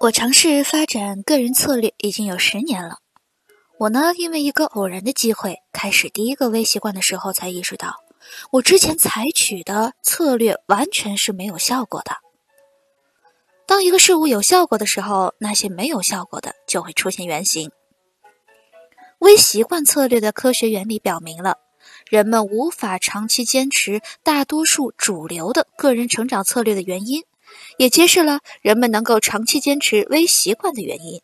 我尝试发展个人策略已经有十年了。我呢，因为一个偶然的机会，开始第一个微习惯的时候，才意识到我之前采取的策略完全是没有效果的。当一个事物有效果的时候，那些没有效果的就会出现原型。微习惯策略的科学原理表明了，人们无法长期坚持大多数主流的个人成长策略的原因。也揭示了人们能够长期坚持微习惯的原因。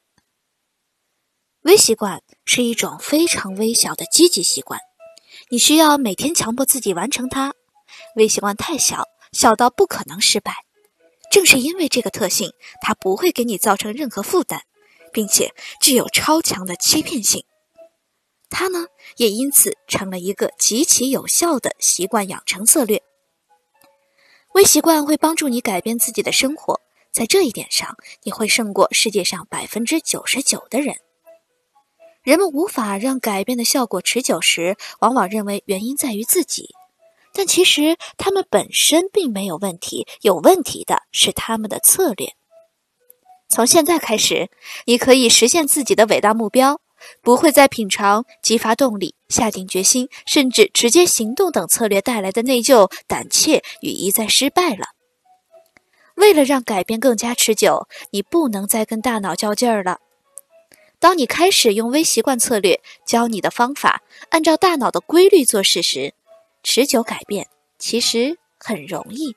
微习惯是一种非常微小的积极习惯，你需要每天强迫自己完成它。微习惯太小，小到不可能失败。正是因为这个特性，它不会给你造成任何负担，并且具有超强的欺骗性。它呢，也因此成了一个极其有效的习惯养成策略。微习惯会帮助你改变自己的生活，在这一点上，你会胜过世界上百分之九十九的人。人们无法让改变的效果持久时，往往认为原因在于自己，但其实他们本身并没有问题，有问题的是他们的策略。从现在开始，你可以实现自己的伟大目标。不会再品尝激发动力、下定决心，甚至直接行动等策略带来的内疚、胆怯与一再失败了。为了让改变更加持久，你不能再跟大脑较劲儿了。当你开始用微习惯策略教你的方法，按照大脑的规律做事时，持久改变其实很容易。